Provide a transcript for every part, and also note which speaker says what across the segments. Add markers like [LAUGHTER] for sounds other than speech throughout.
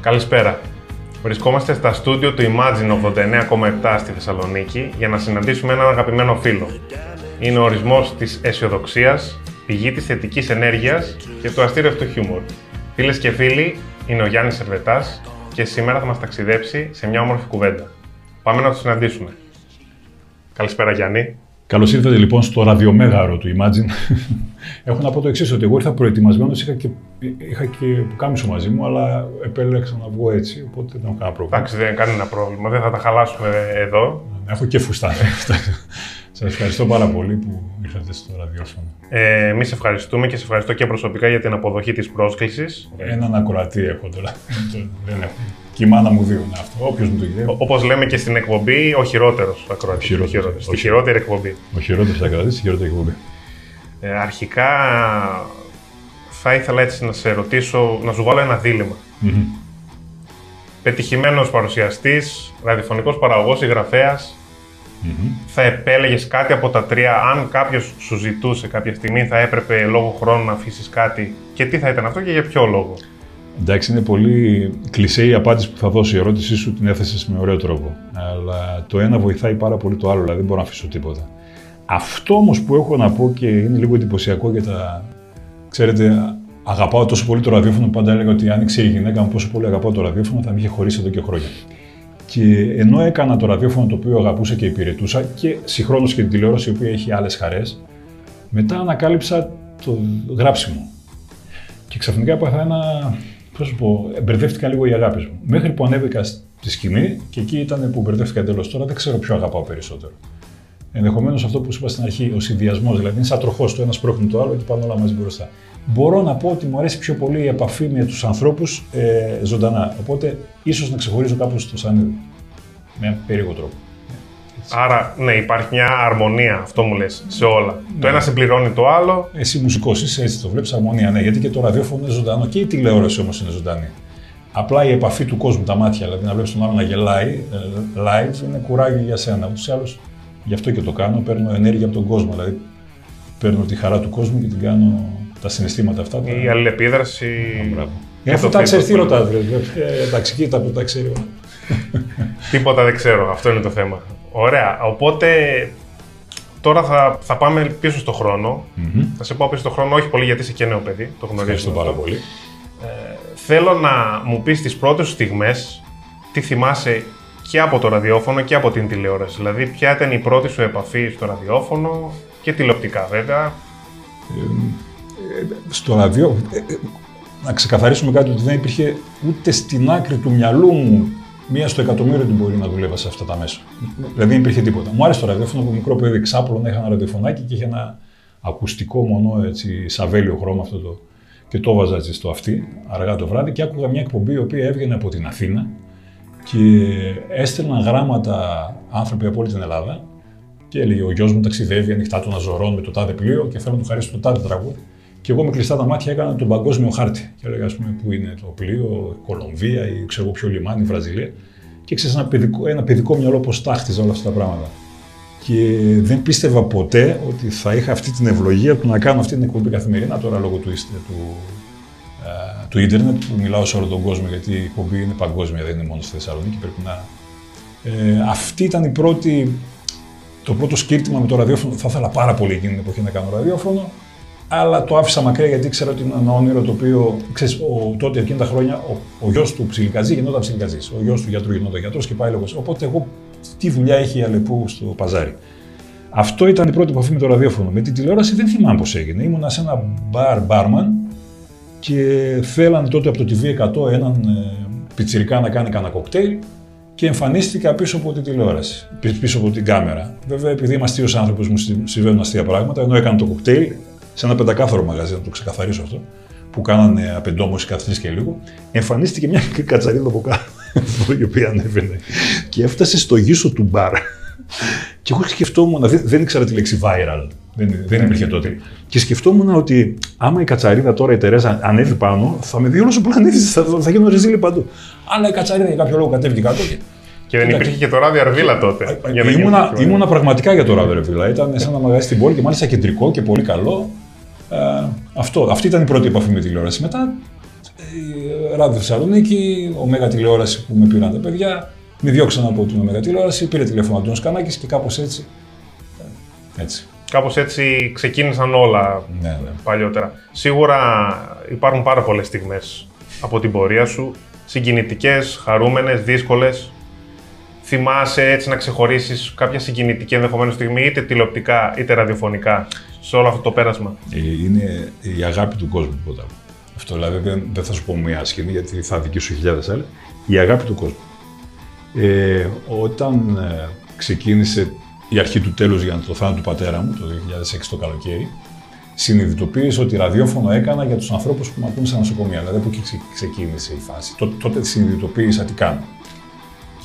Speaker 1: Καλησπέρα. Βρισκόμαστε στα στούντιο του Imagine 89,7 στη Θεσσαλονίκη για να συναντήσουμε έναν αγαπημένο φίλο. Είναι ο ορισμός της αισιοδοξίας, πηγή της θετικής ενέργειας και του αστήριευτου χιούμορ. Φίλες και φίλοι, είναι ο Γιάννης Σερβετάς και σήμερα θα μας ταξιδέψει σε μια όμορφη κουβέντα. Πάμε να το συναντήσουμε. Καλησπέρα Γιάννη.
Speaker 2: Καλώς ήρθατε λοιπόν στο ραδιομέγαρο του Imagine. Έχω να πω το εξής: Ότι εγώ ήρθα προετοιμασμένος, είχα και, είχα και πουκάμισο μαζί μου, αλλά επέλεξα να βγω έτσι, οπότε δεν έχω κανένα πρόβλημα.
Speaker 1: Εντάξει, δεν είναι κανένα πρόβλημα, δεν θα τα χαλάσουμε εδώ.
Speaker 2: Έχω και φουστά. [LAUGHS] Σας ευχαριστώ πάρα πολύ που ήρθατε στο ραδιόφωνο.
Speaker 1: Ε, Εμείς ευχαριστούμε και σε ευχαριστώ και προσωπικά για την αποδοχή της πρόσκλησης.
Speaker 2: Έναν ακροατή έχω τώρα. δεν έχω. Και η μάνα μου δύο είναι αυτό. Όποιος μου το λέει.
Speaker 1: Όπως λέμε και στην εκπομπή, ο χειρότερος ακροατής.
Speaker 2: Ο χειρότερος.
Speaker 1: Στη χειρότερη εκπομπή.
Speaker 2: Ο χειρότερος ακροατής, η χειρότερη εκπομπή.
Speaker 1: Ε, αρχικά θα ήθελα έτσι να σε ρωτήσω, να σου βάλω ένα δίλημα.
Speaker 2: Μμμ.
Speaker 1: Πετυχημένος παρουσιαστής, ραδιοφωνικός παραγωγός, συγγραφέας,
Speaker 2: Μμμ.
Speaker 1: θα επέλεγες κάτι από τα τρία, αν κάποιος σου ζητούσε κάποια στιγμή, θα έπρεπε λόγω χρόνου να αφήσεις κάτι και τι θα ήταν αυτό και για ποιο λόγο;
Speaker 2: Εντάξει, είναι πολύ κλεισέ η απάντηση που θα δώσω. Η ερώτησή σου την έθεσες με ωραίο τρόπο. Αλλά το ένα βοηθάει πάρα πολύ το άλλο, δηλαδή δεν μπορώ να αφήσω τίποτα. Αυτό όμως που έχω να πω και είναι λίγο εντυπωσιακό για τα. Ξέρετε, αγαπάω τόσο πολύ το ραδιόφωνο. Πάντα έλεγα ότι αν ήξερε η γυναίκα μου πόσο πολύ αγαπάω το ραδιόφωνο, θα με είχε χωρίσει εδώ και χρόνια. Και ενώ έκανα το ραδιόφωνο το οποίο αγαπούσα και υπηρετούσα και συγχρόνως και την τηλεόραση η οποία έχει άλλες χαρές, μετά ανακάλυψα το γράψιμο. Και ξαφνικά έπαθα ένα. Πώς σου πω, μπερδεύτηκα λίγο οι αγάπη μου. Μέχρι που ανέβηκα στη σκηνή και εκεί ήταν που μπερδεύτηκα εντελώς. Τώρα δεν ξέρω ποιο αγαπάω περισσότερο. Ενδεχομένως αυτό που σου είπα στην αρχή, ο συνδυασμός, δηλαδή είναι σαν τροχός, το ένας πρόχνει το άλλο και πάνε όλα μαζί μπροστά. Μπορώ να πω ότι μου αρέσει πιο πολύ η επαφή με τους ανθρώπους ε, ζωντανά. Οπότε ίσως να ξεχωρίζω κάπως το σανίδι. Με ένα περίεργο τρόπο.
Speaker 1: Άρα, ναι, υπάρχει μια αρμονία, αυτό μου λες, σε όλα. Το ένα συμπληρώνει το άλλο.
Speaker 2: Εσύ μουσικός είσαι, έτσι το βλέπεις, αρμονία, ναι, γιατί και το ραδιόφωνο είναι ζωντανό και η τηλεόραση όμως είναι ζωντανή. Απλά η επαφή του κόσμου, τα μάτια, δηλαδή να βλέπεις τον άλλο να γελάει ε, live είναι κουράγιο για σένα. Ούτως ή άλλως γι' αυτό και το κάνω. Παίρνω ενέργεια από τον κόσμο. Δηλαδή παίρνω τη χαρά του κόσμου και την κάνω τα συναισθήματα αυτά. τα-
Speaker 1: Η αλληλεπίδραση.
Speaker 2: Μπράβο.
Speaker 1: και
Speaker 2: Ε, αφού
Speaker 1: το
Speaker 2: τα ξέρει, τι
Speaker 1: feedback.
Speaker 2: ρωτάτε. Ε, εντάξει, κοίτα που τα ξέρει. όλα. [LAUGHS]
Speaker 1: Τίποτα δεν ξέρω, αυτό είναι το θέμα. Ωραία, οπότε τώρα θα, θα πάμε πίσω στο χρόνο.
Speaker 2: Μμμ.
Speaker 1: Θα σε πάω πίσω στο χρόνο, όχι πολύ γιατί είσαι και νέο παιδί, το γνωρίζω.
Speaker 2: Ευχαριστώ πάρα πολύ.
Speaker 1: Θέλω να μου πεις τις πρώτες σου στιγμές τι θυμάσαι και από το ραδιόφωνο και από την τηλεόραση. Δηλαδή, ποια ήταν η πρώτη σου επαφή στο ραδιόφωνο και τηλεοπτικά βέβαια.
Speaker 2: στο ραδιο... ε, ε, να ξεκαθαρίσουμε κάτι ότι δεν υπήρχε ούτε στην άκρη του μυαλού μου μία στο εκατομμύριο ότι μπορεί να δουλεύα σε αυτά τα μέσα. Δηλαδή δεν υπήρχε τίποτα. Μου άρεσε το ραδιόφωνο από μικρό παιδί ξάπλωνα, είχα ένα ραδιοφωνάκι και είχε ένα ακουστικό μονό έτσι, σαβέλιο χρώμα αυτό το. Και το έβαζα έτσι στο αυτί αργά το βράδυ και άκουγα μια εκπομπή η οποία έβγαινε από την Αθήνα και έστελναν γράμματα άνθρωποι από όλη την Ελλάδα και έλεγε: Ο γιος μου ταξιδεύει ανοιχτά των Αζωρών με το τάδε πλοίο και θέλω να του χαρίσω το τάδε τραγούδι. Και εγώ με κλειστά τα μάτια έκανα τον παγκόσμιο χάρτη. Και έλεγα, ας πούμε, πού είναι το πλοίο, Κολομβία ή ξέρω εγώ ποιο λιμάνι, Βραζιλία. Και ξέρει ένα παιδικό, ένα παιδικό μυαλό πώς τάχτιζα όλα αυτά τα πράγματα. Και δεν πίστευα ποτέ ότι θα είχα αυτή την ευλογία του να κάνω αυτή την εκπομπή καθημερινά τώρα λόγω του, ίστε- του, ε, του ίντερνετ που μιλάω σε όλο τον κόσμο γιατί η εκπομπή είναι παγκόσμια, δεν είναι μόνο στη Θεσσαλονίκη. Πρέπει να... Ε, αυτή ήταν η πρώτη, το πρώτο σκύρτημα με το ραδιόφωνο. Θα ήθελα πάρα πολύ εκείνη την εποχή να κάνω ραδιόφωνο, αλλά το άφησα μακριά γιατί ήξερα ότι είναι ένα όνειρο το οποίο. Ξέρεις, ο, τότε εκείνα τα χρόνια ο, ο γιος του ψιλικαζή γινόταν ψιλικαζής. Ο γιος του γιατρού γινόταν γιατρός και πάει λόγο. Οπότε εγώ τι δουλειά έχει η Αλεπού στο παζάρι. Αυτό ήταν η πρώτη επαφή με το ραδιόφωνο. Με την τηλεόραση δεν θυμάμαι πώς έγινε. Ήμουνα σε ένα μπαρ μπάρμαν και θέλανε τότε από το TV100 έναν ε, πιτσιρικά να κάνει κανένα κοκτέιλ και εμφανίστηκα πίσω από τη τηλεόραση, πι- πίσω από την κάμερα. Βέβαια, επειδή είμαι αστείος άνθρωπος, μου συ- συμβαίνουν αστεία πράγματα. Ενώ έκανα το κοκτέιλ σε ένα πεντακάθαρο μαγαζί, να το ξεκαθαρίσω αυτό, που κάνανε απεντόμωση κάθε τρεις και λίγο, εμφανίστηκε μια κατσαρίδα από κάτω, η οποία ανέβαινε και έφτασε στο γύσο του μπαρ. Και εγώ σκεφτόμουν, δεν, δεν ήξερα τη λέξη viral, δεν, δεν υπήρχε τότε. Και σκεφτόμουν ότι άμα η κατσαρίδα τώρα η Τερέζα ανέβει πάνω, θα με δει όλος ο πλανήτης, θα, θα γίνω ρεζίλη παντού. Αλλά η κατσαρίδα για κάποιο λόγο κατέβηκε κάτω και
Speaker 1: Και δεν
Speaker 2: Εντάξει.
Speaker 1: υπήρχε και το ράδιο Αρβίλα τότε. για να
Speaker 2: ήμουνα,
Speaker 1: γίνει πιο-
Speaker 2: ήμουνα πραγματικά για το ράδιο, ρε φίλα. Ήταν σε ένα μαγαζί στην πόλη και μάλιστα κεντρικό και πολύ καλό. Ε, αυτό, αυτή ήταν η πρώτη επαφή με τηλεόραση. Μετά η Ράδιο Θεσσαλονίκη, ο Μέγα τηλεόραση που με πήραν τα παιδιά, με διώξαν από την Μέγα τηλεόραση, πήρε τηλέφωνο τον Σκανάκη και κάπως έτσι. ε, Έτσι.
Speaker 1: Κάπως έτσι ξεκίνησαν όλα
Speaker 2: Ναι, ναι.
Speaker 1: παλιότερα. Σίγουρα υπάρχουν πάρα πολλές στιγμές από την πορεία σου. Συγκινητικές, χαρούμενες, δύσκολες. Θυμάσαι έτσι να ξεχωρίσεις κάποια συγκινητική ενδεχομένω στιγμή, είτε τηλεοπτικά είτε ραδιοφωνικά, σε όλο αυτό το πέρασμα;
Speaker 2: Ε, είναι η αγάπη του κόσμου τίποτα άλλο. Αυτό δηλαδή δεν, δεν θα σου πω μία σκηνή γιατί θα δικήσω χιλιάδες άλλες. Η αγάπη του κόσμου. Ε, όταν ε, ξεκίνησε η αρχή του τέλους για το θάνατο του πατέρα μου, το 2006 το καλοκαίρι, συνειδητοποίησα ότι ραδιόφωνο έκανα για τους ανθρώπους που με ακούν στα νοσοκομεία. Δηλαδή από εκεί ξε- ξεκίνησε η φάση. Τότε, τότε συνειδητοποίησα τι κάνω.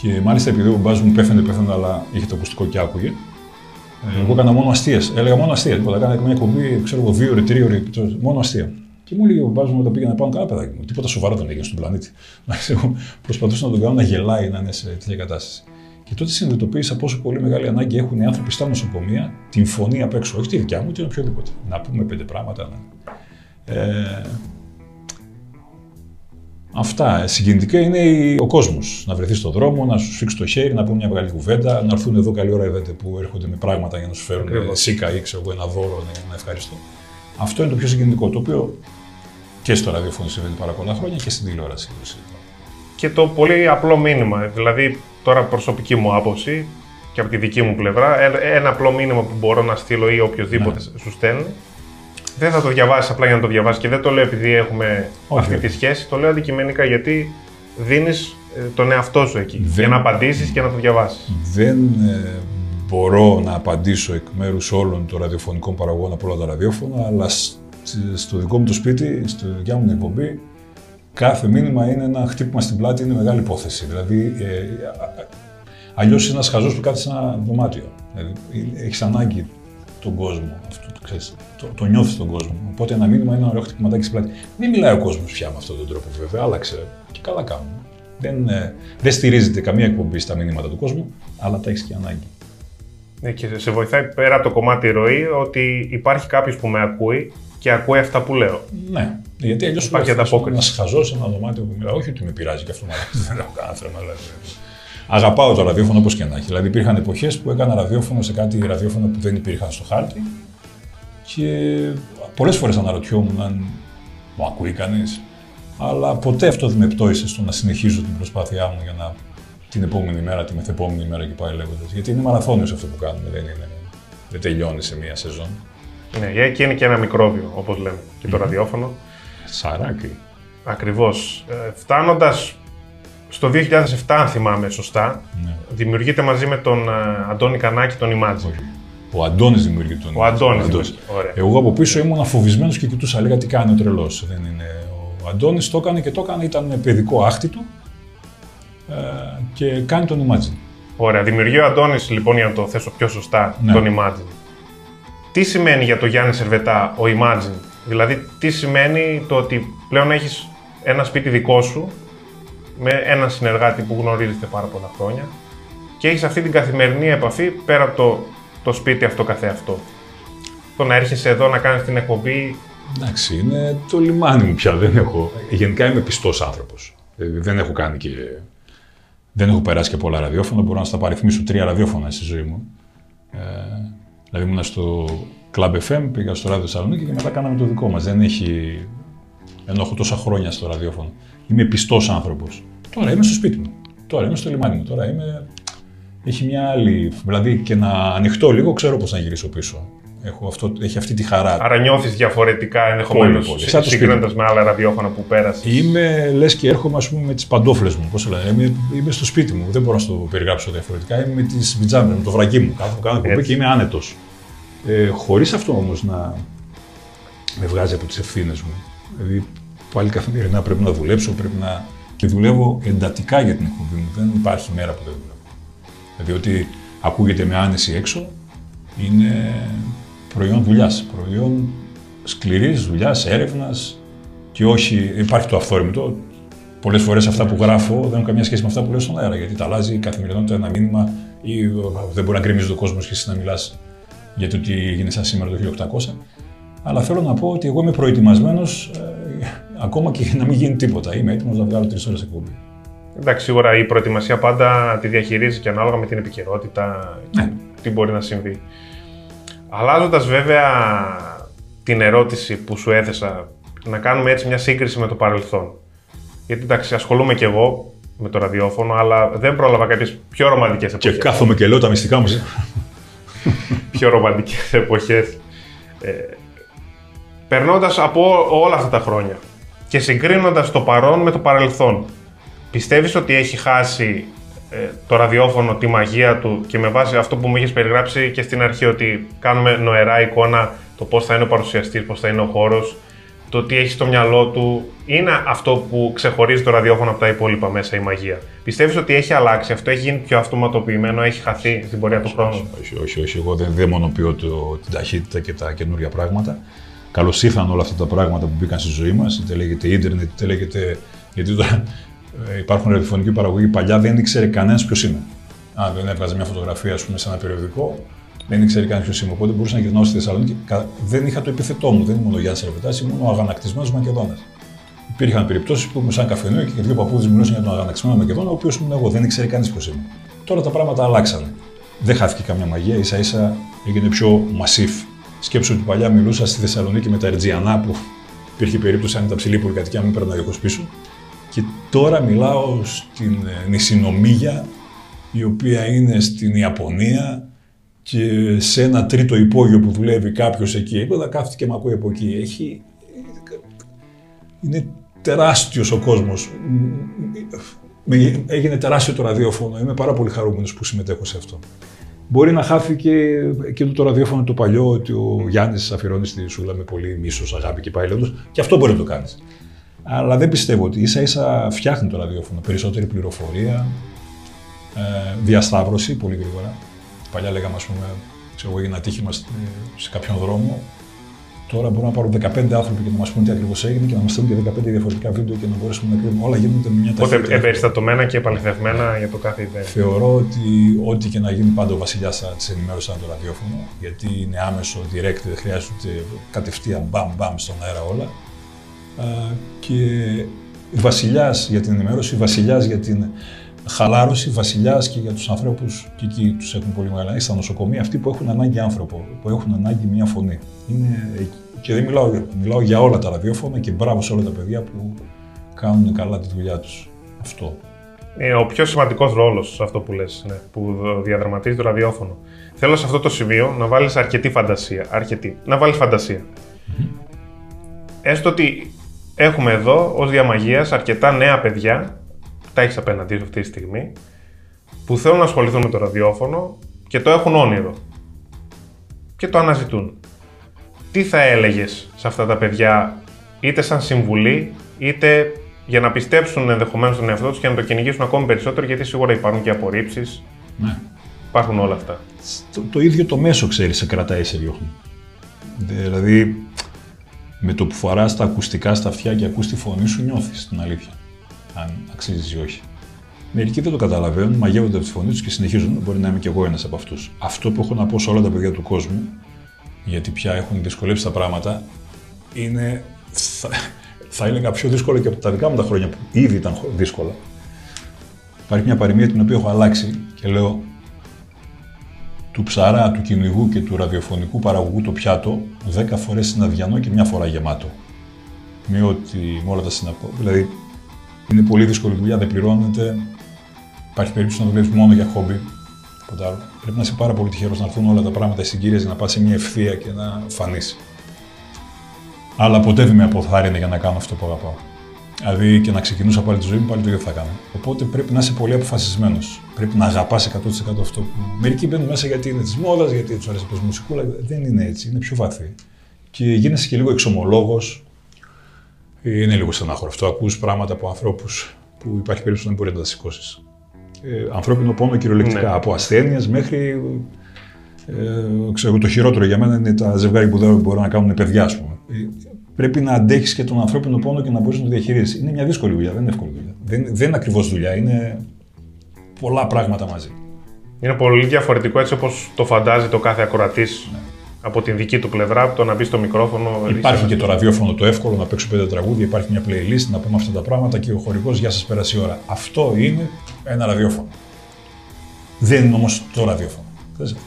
Speaker 2: Και μάλιστα επειδή ο μπάζ μου πέφτανε, πέφτανε, αλλά είχε το ακουστικό και άκουγε, ε, εγώ έκανα μόνο αστείες. Έλεγα μόνο αστεία. Τίποτα. Έκανα μια εκπομπή, ξέρω εγώ, δύο ώρες, τρία ώρες, μόνο αστεία. Και μου έλεγε ο μπάζ μου όταν πήγαινα πάνω, καλά παιδάκι μου, τίποτα σοβαρό δεν έγινε στον πλανήτη. [LAUGHS] Εγώ προσπαθούσα να τον κάνω να γελάει, να είναι σε τέτοια κατάσταση. Και τότε συνειδητοποίησα πόσο πολύ μεγάλη ανάγκη έχουν οι άνθρωποι στα νοσοκομεία την φωνή απ' έξω, όχι τη δικιά μου, την οποιοδήποτε. Να πούμε πέντε πράγματα. Να... Ε, Αυτά. Συγκινητικά είναι η- ο κόσμος. Να βρεθεί στον δρόμο, να σου σφίξει το χέρι, να πούμε μια μεγάλη κουβέντα, να έρθουν εδώ καλή ώρα είδατε που έρχονται με πράγματα για να σου φέρουν
Speaker 1: Ακριβώς.
Speaker 2: σίκα ή ξέρω εγώ ένα δώρο, ναι, ένα ευχαριστώ. Αυτό είναι το πιο συγκινητικό, το οποίο και στο ραδιοφωνό συμβαίνει πάρα πολλά χρόνια και στην τηλεόραση. το συζητάω.
Speaker 1: Και το πολύ απλό μήνυμα, δηλαδή τώρα προσωπική μου άποψη και από τη δική μου πλευρά, ε- ένα απλό μήνυμα που μπορώ να στείλω ή οποιοδήποτε
Speaker 2: Ναι.
Speaker 1: σου στέλνει, δεν θα το διαβάσεις απλά για να το διαβάσεις και δεν το λέω επειδή έχουμε
Speaker 2: Όχι,
Speaker 1: αυτή
Speaker 2: βέβαια.
Speaker 1: τη σχέση, το λέω αντικειμενικά γιατί δίνεις τον εαυτό σου εκεί
Speaker 2: Δεν-
Speaker 1: για να απαντήσεις και να το διαβάσεις.
Speaker 2: Δεν ε, μπορώ να απαντήσω εκ μέρους όλων των ραδιοφωνικών παραγωγών από όλα τα ραδιόφωνα, αλλά σ- στο δικό μου το σπίτι, στη δικιά μου την εκπομπή, κάθε μήνυμα είναι ένα χτύπημα στην πλάτη, είναι μεγάλη υπόθεση. Δηλαδή, ε, αλλιώς είσαι ένας χαζός που κάθεται σε ένα δωμάτιο. Δηλαδή, έχεις ανάγκη τον κόσμο. Αυτό το, ξέρεις, το, το νιώθεις τον κόσμο. Οπότε ένα μήνυμα είναι ένα ωραίο χτυπηματάκι στην πλάτη. Δεν μιλάει ο κόσμος πια με αυτόν τον τρόπο, βέβαια, άλλαξε και καλά κάνουν. Δεν, ε, δεν στηρίζεται καμία εκπομπή στα μηνύματα του κόσμου, αλλά τα έχεις και ανάγκη.
Speaker 1: Ναι, και σε βοηθάει πέρα από το κομμάτι ροή ότι υπάρχει κάποιος που με ακούει και ακούει αυτά που λέω.
Speaker 2: Ναι, γιατί αλλιώς
Speaker 1: Υπάρχει ανταπόκριση.
Speaker 2: Ένας χαζός σε ένα δωμάτιο που μιλάει. Όχι ότι με πειράζει και αυτό μου αρέσει, [LAUGHS] δεν έχω κανένα θέμα. Δηλαδή. Αγαπάω το ραδιόφωνο όπως και να έχει. Δηλαδή, υπήρχαν εποχές που έκανα ραδιόφωνο σε κάτι ραδιόφωνο που δεν υπήρχαν στο χάρτη και πολλές φορές αναρωτιόμουν αν μου ακούει κανείς. Αλλά ποτέ αυτό δεν με πτώησε στο να συνεχίζω την προσπάθειά μου για να την επόμενη μέρα, τη μεθεπόμενη μέρα και πάει λέγοντας. Γιατί είναι μαραθώνιος αυτό που κάνουμε, δεν, είναι, δεν τελειώνει σε μία σεζόν.
Speaker 1: Ναι, και είναι και ένα μικρόβιο, όπως λέμε, και το ραδιόφωνο.
Speaker 2: Σαράκι.
Speaker 1: Ακριβώς. Ε, Φτάνοντας στο 2007, αν θυμάμαι σωστά,
Speaker 2: Ναι.
Speaker 1: δημιουργείται μαζί με τον ε, Αντώνη Κανάκη τον Imagine.
Speaker 2: Όχι. Ο Αντώνης δημιουργεί τον.
Speaker 1: Ο Αντώνης
Speaker 2: Ο
Speaker 1: δημιουργεί. Ωραία.
Speaker 2: Εγώ από πίσω ήμουν φοβισμένο και κοιτούσα, έλεγα τι κάνει ο τρελός. Δεν είναι. Ο Αντώνης το έκανε και το έκανε, ήταν παιδικό άχτη του ε, και κάνει τον Imagine.
Speaker 1: Ωραία. Δημιουργεί ο Αντώνης, λοιπόν, για να το θέσω πιο σωστά,
Speaker 2: Ναι.
Speaker 1: τον Imagine. Τι σημαίνει για τον Γιάννη Σερβετά ο Imagine, δηλαδή τι σημαίνει το ότι πλέον έχεις ένα σπίτι δικό σου με έναν συνεργάτη που γνωρίζετε πάρα πολλά χρόνια και έχεις αυτή την καθημερινή επαφή πέρα από το, το σπίτι αυτό καθεαυτό. Το να έρχεσαι εδώ να κάνεις την εκπομπή.
Speaker 2: Εντάξει, είναι το λιμάνι μου πια. Δεν έχω. Γενικά είμαι πιστός άνθρωπος. δεν έχω κάνει και. Δεν έχω περάσει και πολλά ραδιόφωνα. Μπορώ να στα παριθμίσω τρία ραδιόφωνα στη ζωή μου. Ε, δηλαδή ήμουν στο Club FM, πήγα στο ράδιο Θεσσαλονίκη και μετά κάναμε το δικό μας. Δεν έχει. ενώ έχω τόσα χρόνια στο ραδιόφωνο. Είμαι πιστός άνθρωπος. Τώρα είμαι στο σπίτι μου. Τώρα είμαι στο λιμάνι μου. Τώρα είμαι. Έχει μια άλλη. Δηλαδή και να ανοιχτώ λίγο, ξέρω πώς να γυρίσω πίσω. Έχω αυτό, έχει αυτή τη χαρά.
Speaker 1: Άρα νιώθεις διαφορετικά ενδεχομένως
Speaker 2: Πολύ, πολύ. Σαν το σπίτι
Speaker 1: συγκρίνοντα με άλλα ραδιόφωνα που πέρασες.
Speaker 2: Είμαι, λες και έρχομαι ας πούμε, με τις παντόφλες μου. Πώς λένε, είμαι, είμαι στο σπίτι μου. Δεν μπορώ να το περιγράψω διαφορετικά. Είμαι με τις πιτζάμε, με το βρακί μου. Κάθομαι, κάνω εκπομπή
Speaker 1: Έτσι.
Speaker 2: και είμαι άνετος. Ε, Χωρίς αυτό όμως να με βγάζει από τις ευθύνες μου. Δηλαδή, πάλι καθημερινά πρέπει να δουλέψω, πρέπει να. και δουλεύω εντατικά για την εκπομπή μου. Δεν υπάρχει μέρα που δεν δουλεύω. Δηλαδή, ότι ακούγεται με άνεση έξω είναι προϊόν δουλειάς. Προϊόν σκληρής δουλειάς, έρευνας και όχι. Υπάρχει το αυθόρμητο. Πολλές φορές αυτά που γράφω δεν έχουν καμία σχέση με αυτά που λέω στον αέρα. Γιατί τα αλλάζει η καθημερινότητα ένα μήνυμα ή δεν μπορεί να γκρεμίζει ο κόσμος και εσύ να μιλάς για το τι έγινε σαν σήμερα το 1800. Αλλά θέλω να πω ότι εγώ είμαι προετοιμασμένος ε, ακόμα και να μην γίνει τίποτα. Είμαι έτοιμος να βγάλω τρεις ώρες εκπομπή.
Speaker 1: Εντάξει, σίγουρα η προετοιμασία πάντα τη διαχειρίζει και ανάλογα με την επικαιρότητα
Speaker 2: Ναι.
Speaker 1: τι μπορεί να συμβεί. Αλλάζοντας βέβαια την ερώτηση που σου έθεσα, να κάνουμε έτσι μια σύγκριση με το παρελθόν. Γιατί εντάξει, ασχολούμαι κι εγώ με το ραδιόφωνο, αλλά δεν πρόλαβα κάποιες πιο ρομαντικές
Speaker 2: Και
Speaker 1: εποχές.
Speaker 2: κάθομαι και λέω τα μυστικά μου.
Speaker 1: Πιο ρομαντικές εποχές. Ε, Περνώντας από όλα αυτά τα χρόνια και συγκρίνοντας το παρόν με το παρελθόν, πιστεύεις ότι έχει χάσει ε, το ραδιόφωνο τη μαγεία του και με βάση αυτό που μου είχες περιγράψει και στην αρχή, ότι κάνουμε νοερά εικόνα το πώς θα είναι ο παρουσιαστής, πώς θα είναι ο χώρος, το τι έχει στο μυαλό του, είναι αυτό που ξεχωρίζει το ραδιόφωνο από τα υπόλοιπα μέσα η μαγεία. Πιστεύεις ότι έχει αλλάξει, αυτό έχει γίνει πιο αυτοματοποιημένο, έχει χαθεί στην πορεία του χρόνου;
Speaker 2: Όχι, όχι, όχι. Εγώ δεν δαιμονοποιώ το, την ταχύτητα και τα καινούργια πράγματα. Καλώς ήρθαν όλα αυτά τα πράγματα που μπήκαν στη ζωή μας, είτε λέγεται ίντερνετ, είτε λέγεται. Γιατί τώρα ε, υπάρχουν ραδιοφωνική παραγωγή παλιά, δεν ήξερε κανένας ποιος είναι. Αν δεν έβγαζε μια φωτογραφία, ας πούμε, σε ένα περιοδικό, δεν ήξερε κανένα ποιος είμαι. Οπότε μπορούσα να γυρνάω στη Θεσσαλονίκη. Κα- Δεν είχα το επιθετό μου, δεν ήμουν ο Γιάννης Ρεπετά, ήμουν ο αγανακτισμένο Μακεδόνας. Υπήρχαν περιπτώσεις που ήμουν σαν καφενείο και δύο παππούδες μιλούσαν για τον αγανακτισμένο Μακεδόνας, ο οποίος ήμουν εγώ, δεν ήξερε κανείς ποιος είμαι. Τώρα τα πράγματα αλλάξανε. Δεν χάθηκε καμιά μαγεία, ίσα ίσα έγινε πιο μασίφ. Σκέψου ότι παλιά μιλούσα στη Θεσσαλονίκη με τα Ερτζιανά που υπήρχε περίπτωση αν ήταν ψηλή πολυκατοικία, μην παίρνω δίχω πίσω. Και τώρα μιλάω στην ε, νησινομίγια, η οποία είναι στην Ιαπωνία και σε ένα τρίτο υπόγειο που δουλεύει κάποιος εκεί. Εδώ κάθεται και με ακούει από εκεί. Έχει... Είναι τεράστιος ο κόσμος. Με- Έγινε τεράστιο το ραδιόφωνο. Είμαι πάρα πολύ χαρούμενος που συμμετέχω σε αυτό. Μπορεί να χάθηκε εκείνο το ραδιόφωνο το παλιό ότι ο Γιάννης αφιερώνει στη Σούλα με πολύ μίσος, αγάπη και πάει λέγοντας. Και αυτό μπορεί να το κάνεις. Αλλά δεν πιστεύω ότι ίσα ίσα φτιάχνει το ραδιόφωνο. Περισσότερη πληροφορία, ε, διασταύρωση πολύ γρήγορα. Παλιά λέγαμε, ας πούμε, ξέρω εγώ, έγινε ατύχημα σε, σε κάποιον δρόμο. Τώρα μπορούν να πάρουν 15 άνθρωποι και να μας πούν τι ακριβώς έγινε και να μας στείλουν και 15 διαφορετικά βίντεο και να μπορέσουμε να κρίνουμε. Όλα γίνονται με μια
Speaker 1: Οπότε
Speaker 2: ταχύτητα.
Speaker 1: εμπεριστατωμένα και επαληθευμένα για το κάθε ιδέα.
Speaker 2: Θεωρώ ότι ό,τι και να γίνει πάντα ο Βασιλιάς θα τη ενημέρωσε σαν το ραδιόφωνο, γιατί είναι άμεσο, direct, δεν χρειάζεται κατευθείαν μπαμ μπαμ στον αέρα όλα. Α, και Βασιλιάς για την ενημέρωση, Βασιλιάς για την χαλάρωση, Βασιλιάς και για τους ανθρώπους, και εκεί τους έχουν πολύ μεγάλα. Στα νοσοκομεία, αυτοί που έχουν ανάγκη άνθρωπο, που έχουν ανάγκη μια φωνή. Είναι, εκεί. και δεν μιλάω, μιλάω για όλα τα ραδιόφωνα και μπράβο σε όλα τα παιδιά που κάνουν καλά τη δουλειά τους. Αυτό.
Speaker 1: Είναι ο πιο σημαντικός ρόλος σε αυτό που λες, ναι, που διαδραματίζει το ραδιόφωνο. Θέλω σε αυτό το σημείο να βάλεις αρκετή φαντασία. Αρκετή. Να βάλεις φαντασία. Έστω ότι έχουμε εδώ ως διαμαγείας αρκετά νέα παιδιά, τα έχεις απέναντί σου αυτή τη στιγμή, που θέλουν να ασχοληθούν με το ραδιόφωνο και το έχουν όνειρο. Και το αναζητούν. Τι θα έλεγες σε αυτά τα παιδιά, είτε σαν συμβουλή, είτε για να πιστέψουν ενδεχομένως τον εαυτό τους και να το κυνηγήσουν ακόμη περισσότερο, γιατί σίγουρα υπάρχουν και απορρίψεις.
Speaker 2: Ναι.
Speaker 1: Υπάρχουν όλα αυτά.
Speaker 2: το, το ίδιο το μέσο, ξέρεις, σε κρατάει σε διώχνει. Δηλαδή, με το που φοράς τα ακουστικά στα αυτιά και ακούς τη φωνή σου, νιώθεις την αλήθεια. Αν αξίζει ή όχι. Μερικοί δεν το καταλαβαίνουν, μαγεύονται από τη φωνή τους και συνεχίζουν. Μπορεί να είμαι κι εγώ ένας από αυτούς. Αυτό που έχω να πω σε όλα τα παιδιά του κόσμου, γιατί πια έχουν δυσκολέψει τα πράγματα, είναι. Θα, θα έλεγα πιο δύσκολο και από τα δικά μου τα χρόνια που ήδη ήταν χω- δύσκολα. Υπάρχει μια παροιμία την οποία έχω αλλάξει και λέω του ψαρά, του κυνηγού και του ραδιοφωνικού παραγωγού το πιάτο 10 φορές είναι αδιανό και μια φορά γεμάτο. Με, ότι, με όλα τα συναπό. Δηλαδή, είναι πολύ δύσκολη δουλειά, δεν πληρώνεται. Υπάρχει περίπτωση να δουλεύει μόνο για χόμπι. Τίποτα άλλο. Πρέπει να είσαι πάρα πολύ τυχερός να έρθουν όλα τα πράγματα συγκύρια για να πας σε μια ευθεία και να φανείς. Αλλά ποτέ δεν με αποθάρρυνε για να κάνω αυτό που αγαπάω. Δηλαδή και να ξεκινούσα πάλι τη ζωή μου, πάλι το ίδιο θα κάνω. Οπότε πρέπει να είσαι πολύ αποφασισμένος. Πρέπει να αγαπάς 100% αυτό που. Μερικοί μπαίνουν μέσα γιατί είναι της μόδας, γιατί τους αρέσει η μουσικούλα. Δεν είναι έτσι, είναι πιο βαθύ. Και γίνεσαι και λίγο εξομολόγος. Είναι λίγο στενάχωρο αυτό. Ακούς πράγματα από ανθρώπους που υπάρχει περίπτωση να μην μπορεί να τα σηκώσει. Ε, ανθρώπινο πόνο κυριολεκτικά.
Speaker 1: Ναι.
Speaker 2: Από ασθένειες μέχρι. Ε, ξέρω, το χειρότερο για μένα είναι τα ζευγάρια που δεν μπορούν να κάνουν παιδιά, ας πούμε. Ε, πρέπει να αντέχεις και τον ανθρώπινο πόνο και να μπορείς να το διαχειρίζει. Είναι μια δύσκολη δουλειά, δεν είναι εύκολη δουλειά. Δεν, δεν είναι ακριβώς δουλειά, είναι πολλά πράγματα μαζί.
Speaker 1: Είναι πολύ διαφορετικό έτσι όπως το φαντάζει το κάθε ακροατής από την δική του πλευρά, το να μπει στο μικρόφωνο.
Speaker 2: Υπάρχει και το ραδιόφωνο το εύκολο να παίξω πέντε τραγούδια, υπάρχει μια playlist να πούμε αυτά τα πράγματα και ο χορηγός για σας πέρασε η ώρα. Αυτό είναι ένα ραδιόφωνο. Δεν είναι όμως το ραδιόφωνο.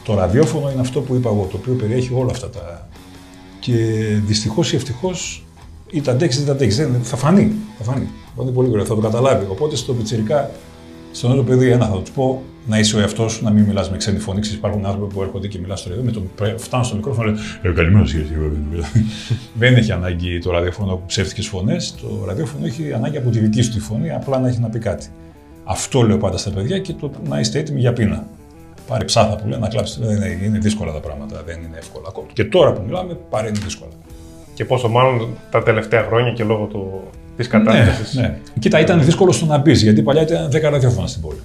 Speaker 2: Το ραδιόφωνο είναι αυτό που είπα εγώ, το οποίο περιέχει όλα αυτά τα. Και δυστυχώς ή ευτυχώς ή τα αντέξεις ή τα αντέξει. Θα φανεί. Θα φανεί. Θα φανεί πολύ γρήγορα, θα το καταλάβει. Οπότε στο πιτσυρικά, στον άλλο παιδί, ένα θα του πω να είσαι ο εαυτός σου, να μην μιλάς με ξένη φωνή. Υπάρχουν άνθρωποι που έρχονται και μιλάς στο ρεδό, με το φτάνω στο μικρόφωνο λέει ε, Καλημέρα σα, [LAUGHS] Δεν έχει ανάγκη το ραδιόφωνο από ψεύτικες φωνές. Το ραδιόφωνο έχει ανάγκη από τη δική σου τη φωνή, απλά να έχει να πει κάτι. Αυτό λέω πάντα στα παιδιά και το να είστε έτοιμοι για πείνα. Πάρε ψάθα που λέει να κλάψεις. Δεν είναι, είναι δύσκολα τα πράγματα, δεν είναι εύκολα. Και τώρα που μιλάμε, πάρε είναι δύσκολα.
Speaker 1: Και πόσο μάλλον τα τελευταία χρόνια και λόγω του, της κατάστασης.
Speaker 2: Ναι, ναι. Κοίτα, ήταν δύσκολο στο να μπεις, γιατί παλιά ήταν 10 ραδιόφωνα στην πόλη.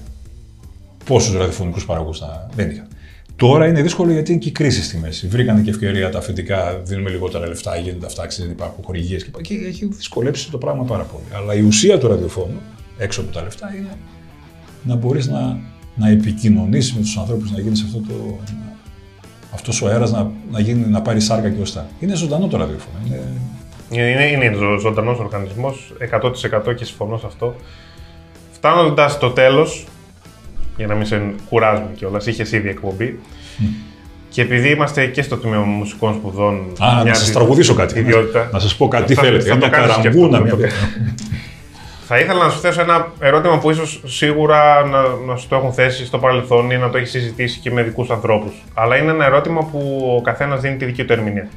Speaker 2: Πόσους ραδιοφωνικούς παραγωγούς θα... δεν είχα. Τώρα είναι δύσκολο γιατί είναι και η κρίση στη μέση. Βρήκαν και ευκαιρία τα αφεντικά, δίνουμε λιγότερα λεφτά, γίνονται αυτά, δεν υπάρχουν χορηγίες και, και έχει δυσκολέψει το πράγμα πάρα πολύ. Αλλά η ουσία του ραδιοφώνου, έξω από τα λεφτά, είναι να μπορείς να, να επικοινωνήσεις με τους ανθρώπους, να γίνεις αυτό το. Αυτός ο αέρας να, να, γίνει, να πάρει σάρκα και ωστά. Είναι ζωντανό το ραδιόφωνο. Είναι,
Speaker 1: είναι, είναι ζωντανός οργανισμός, 100% και συμφωνώ σε αυτό. Φτάνοντας στο τέλος, για να μην σε κουράζουμε κιόλας, είχες ήδη εκπομπή. Και επειδή είμαστε και στο τμήμα μουσικών σπουδών.
Speaker 2: Α, να σας τραγουδήσω κάτι. Ιδιότητα, να σας πω κάτι, τι θέλετε. Μια καραμπούνα, μια [LAUGHS]
Speaker 1: Θα ήθελα να σου θέσω ένα ερώτημα που ίσως σίγουρα να, να σου το έχουν θέσει στο παρελθόν ή να το έχεις συζητήσει και με δικούς ανθρώπους. Αλλά είναι ένα ερώτημα που ο καθένας δίνει τη δική του ερμηνεία.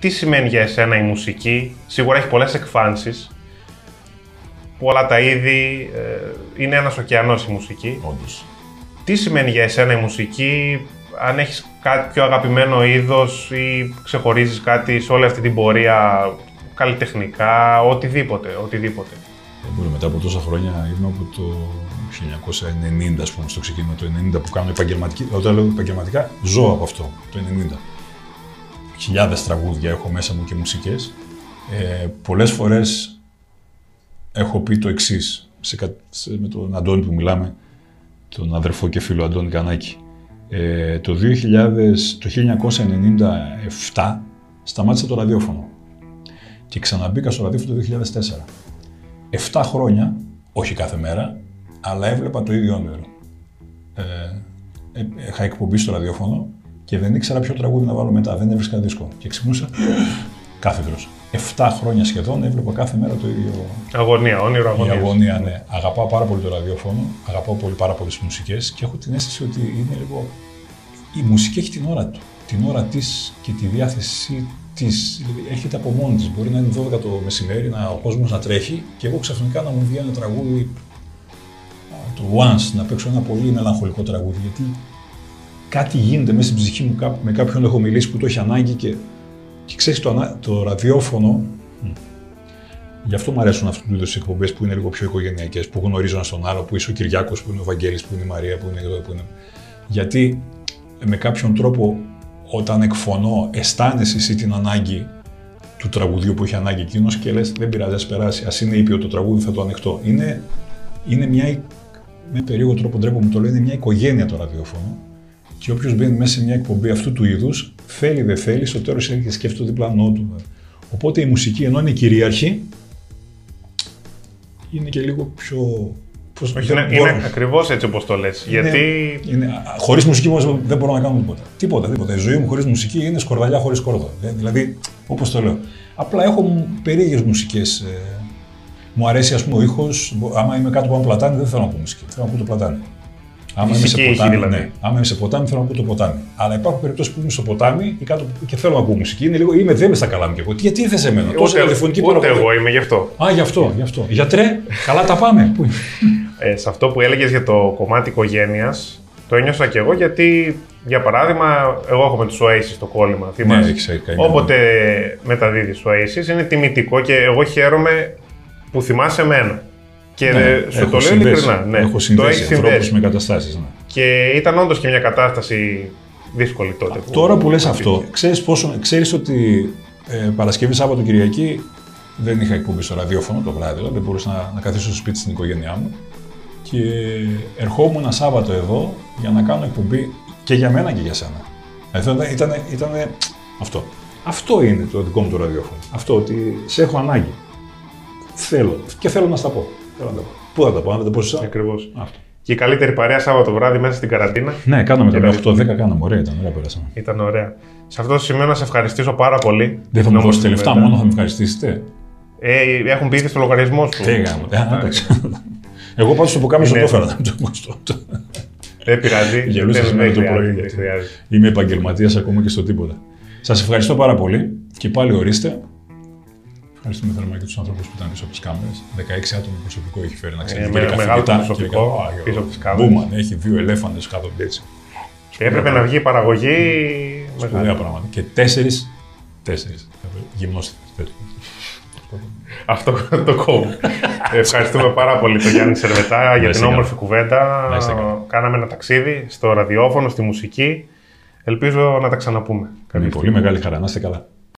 Speaker 1: Τι σημαίνει για εσένα η μουσική, σίγουρα έχει πολλές εκφάνσεις, όλα τα είδη, ε, είναι ένας ωκεανός η μουσική.
Speaker 2: Όντως.
Speaker 1: Τι σημαίνει για εσένα η μουσική, αν έχεις κάτι πιο αγαπημένο είδος ή ξεχωρίζεις κάτι σε όλη αυτή την πορεία καλλιτεχνικά, οτιδήποτε, οτιδήποτε.
Speaker 2: Δεν μπορεί, μετά από τόσα χρόνια είμαι από το 1990, ας πούμε, στο ξεκίνημα το 90 που κάνω επαγγελματική, όταν λέω επαγγελματικά, ζω από αυτό, το 90. Χιλιάδες τραγούδια έχω μέσα μου και μουσικές. Ε, πολλές φορές έχω πει το εξής με τον Αντώνη που μιλάμε, τον αδερφό και φίλο Αντώνη Κανάκη. Ε, το, 2000, το 1997 σταμάτησα το ραδιόφωνο και ξαναμπήκα στο ραδιόφωνο το 2004. Εφτά χρόνια, όχι κάθε μέρα, αλλά έβλεπα το ίδιο όνειρο. Ε, ε, είχα εκπομπή στο ραδιόφωνο και δεν ήξερα ποιο τραγούδι να βάλω μετά. Δεν έβρισκα δίσκο. Και ξυπνούσα [LAUGHS] κάθεδρος. 7 χρόνια σχεδόν έβλεπα κάθε μέρα το ίδιο.
Speaker 1: Αγωνία, όνειρο αγωνία.
Speaker 2: Η αγωνία, ναι. Αγαπάω πάρα πολύ το ραδιόφωνο, αγαπάω πολύ, πάρα πολύ τι μουσικές και έχω την αίσθηση ότι είναι λίγο. Η μουσική έχει την ώρα του. Την ώρα της και τη διάθεσή της. Έρχεται από μόνη της. Μπορεί να είναι 12 το μεσημέρι, να, ο κόσμος να τρέχει και εγώ ξαφνικά να μου βγει ένα τραγούδι. Το Once, να παίξω ένα πολύ μελαγχολικό τραγούδι. Γιατί κάτι γίνεται μέσα στην ψυχή μου με κάποιον έχω μιλήσει που το έχει ανάγκη και και ξέρεις το, το ραδιόφωνο, γι' αυτό μου αρέσουν αυτούς τους είδους εκπομπές που είναι λίγο πιο οικογενειακές, που γνωρίζω ένα τον άλλο, που είσαι ο Κυριάκος, που είναι ο Βαγγέλης, που είναι η Μαρία, που είναι εδώ, που είναι. Γιατί με κάποιον τρόπο όταν εκφωνώ, αισθάνεσαι εσύ την ανάγκη του τραγουδιού που έχει ανάγκη εκείνος και λες: Δεν πειράζει, ας περάσει. Α είναι ήπιο το τραγούδι, θα το ανοιχτώ. Είναι, είναι μια. Με περίεργο τρόπο ντρέπομαι το λέω, είναι μια οικογένεια το ραδιόφωνο και όποιος μπαίνει μέσα σε μια εκπομπή αυτού του είδους, θέλει δεν θέλει, στο τέλος έχει και σκέφτεται το διπλανό του. Οπότε η μουσική, ενώ είναι κυρίαρχη, είναι και λίγο πιο.
Speaker 1: Πώς Όχι, είναι, είναι ακριβώς έτσι όπως το λες. Γιατί.
Speaker 2: Χωρίς μουσική όμως δεν μπορώ να κάνω τίποτα. Τίποτα, τίποτα. Η ζωή μου χωρίς μουσική είναι σκορδαλιά χωρίς κόρδο. Ε, δηλαδή, όπως το λέω. Απλά έχω περίεργες μουσικές. Ε, μου αρέσει, ας πούμε, ο ήχος. Άμα είμαι κάτω από ένα πλατάνι, δεν θέλω να πω μουσική. Θέλω να πω το πλατάνι. Άμα είμαι, σε ποτάμι, δηλαδή. ναι. Άμα είμαι σε ποτάμι, θέλω να ακούω το ποτάμι. Αλλά υπάρχουν περιπτώσεις που είμαι στο ποτάμι ή κάτω και θέλω να ακούω μουσική. Είναι λίγο, είμαι δεν στα καλά μου και εγώ. Γιατί ήρθε σε μένα,
Speaker 1: τόσο τηλεφωνική Ούτε εγώ είμαι γι' αυτό.
Speaker 2: Α, γι' αυτό, γι' αυτό. Γιατρέ, καλά τα πάμε.
Speaker 1: ε, σε αυτό που έλεγες για το κομμάτι οικογένειας, το ένιωσα κι εγώ γιατί, για παράδειγμα, εγώ έχω με τους Oasis το κόλλημα. Ναι, θυμάσαι. Ναι,
Speaker 2: έχεις,
Speaker 1: Όποτε μεταδίδεις Oasis είναι τιμητικό και εγώ χαίρομαι που θυμάσαι εμένα. Και ναι, σου το λέω ειλικρινά. Ναι,
Speaker 2: έχω συνδέσει ανθρώπους με καταστάσεις. Ναι.
Speaker 1: Και ήταν όντως και μια κατάσταση δύσκολη τότε.
Speaker 2: Που τώρα που λες αυτό, ξέρεις ξέρεις ότι ε, Παρασκευή, Σάββατο, Κυριακή δεν είχα εκπομπή στο ραδιόφωνο το βράδυ, δεν μπορούσα να, να καθίσω στο σπίτι στην οικογένειά μου. Και ερχόμουν ένα Σάββατο εδώ για να κάνω εκπομπή και για μένα και για σένα. Δηλαδή ήταν, ήταν, Αυτό. Αυτό είναι το δικό μου το ραδιόφωνο. Αυτό ότι σε έχω ανάγκη. Θέλω. Και θέλω να στα πω. Θέλω να τα πω; Πού θα τα πω, αν δεν τα πω σε εσά.
Speaker 1: Ακριβώς.
Speaker 2: Αυτό.
Speaker 1: Και η καλύτερη παρέα Σάββατο βράδυ μέσα στην καραντίνα.
Speaker 2: Ναι, κάναμε
Speaker 1: Και
Speaker 2: τα
Speaker 1: δηλαδή.
Speaker 2: 8-10 κάναμε. Ωραία ήταν, ωραία πέρασαμε.
Speaker 1: Ήταν ωραία. Σε αυτό το σημείο να σε ευχαριστήσω πάρα πολύ.
Speaker 2: Δεν θα μου
Speaker 1: Νομίζω
Speaker 2: δώσετε
Speaker 1: ότι
Speaker 2: λεφτά,
Speaker 1: μετά-
Speaker 2: μόνο θα με ευχαριστήσετε.
Speaker 1: Ε, έχουν πει ήδη στο λογαριασμό σου.
Speaker 2: Τι έκανα. Ε, εντάξει. Εγώ πάντως το πουκάμισο το
Speaker 1: Είναι-
Speaker 2: έφερα. δεν το κόστο.
Speaker 1: Δεν πειράζει.
Speaker 2: Γελούσα
Speaker 1: Δεν-
Speaker 2: σήμερα
Speaker 1: δεν
Speaker 2: το
Speaker 1: χρειάζεται,
Speaker 2: πρωί.
Speaker 1: δεν
Speaker 2: γιατί
Speaker 1: χρειάζεται.
Speaker 2: Είμαι επαγγελματίας ακόμα και στο τίποτα. Σας ευχαριστώ πάρα πολύ και πάλι ορίστε. Ευχαριστούμε θερμά και τους ανθρώπους που ήταν πίσω από τις κάμερες. 16 άτομο προσωπικό έχει φέρει να ξέρει.
Speaker 1: Ε,
Speaker 2: και
Speaker 1: με-
Speaker 2: τα
Speaker 1: μεγάλο
Speaker 2: καθηγητά
Speaker 1: προσωπικό
Speaker 2: και κα- Α,
Speaker 1: πίσω από τις κάμερες.
Speaker 2: Μπούμαν, έχει δύο ελέφαντες κάτω από έτσι.
Speaker 1: Και έπρεπε να βγει η παραγωγή.
Speaker 2: Σπουδαία
Speaker 1: μεγάλη.
Speaker 2: πράγματα. Και τέσσερις. Τέσσερις. Γυμνώστε.
Speaker 1: Αυτό το κόβω. Ευχαριστούμε πάρα πολύ τον Γιάννη Σερβετά για
Speaker 2: είστε
Speaker 1: την
Speaker 2: καλά.
Speaker 1: όμορφη κουβέντα.
Speaker 2: Να είστε καλά.
Speaker 1: Κάναμε ένα ταξίδι στο ραδιόφωνο, στη μουσική. Ελπίζω να τα ξαναπούμε.
Speaker 2: Με πολύ μεγάλη χαρά. Να είστε καλά.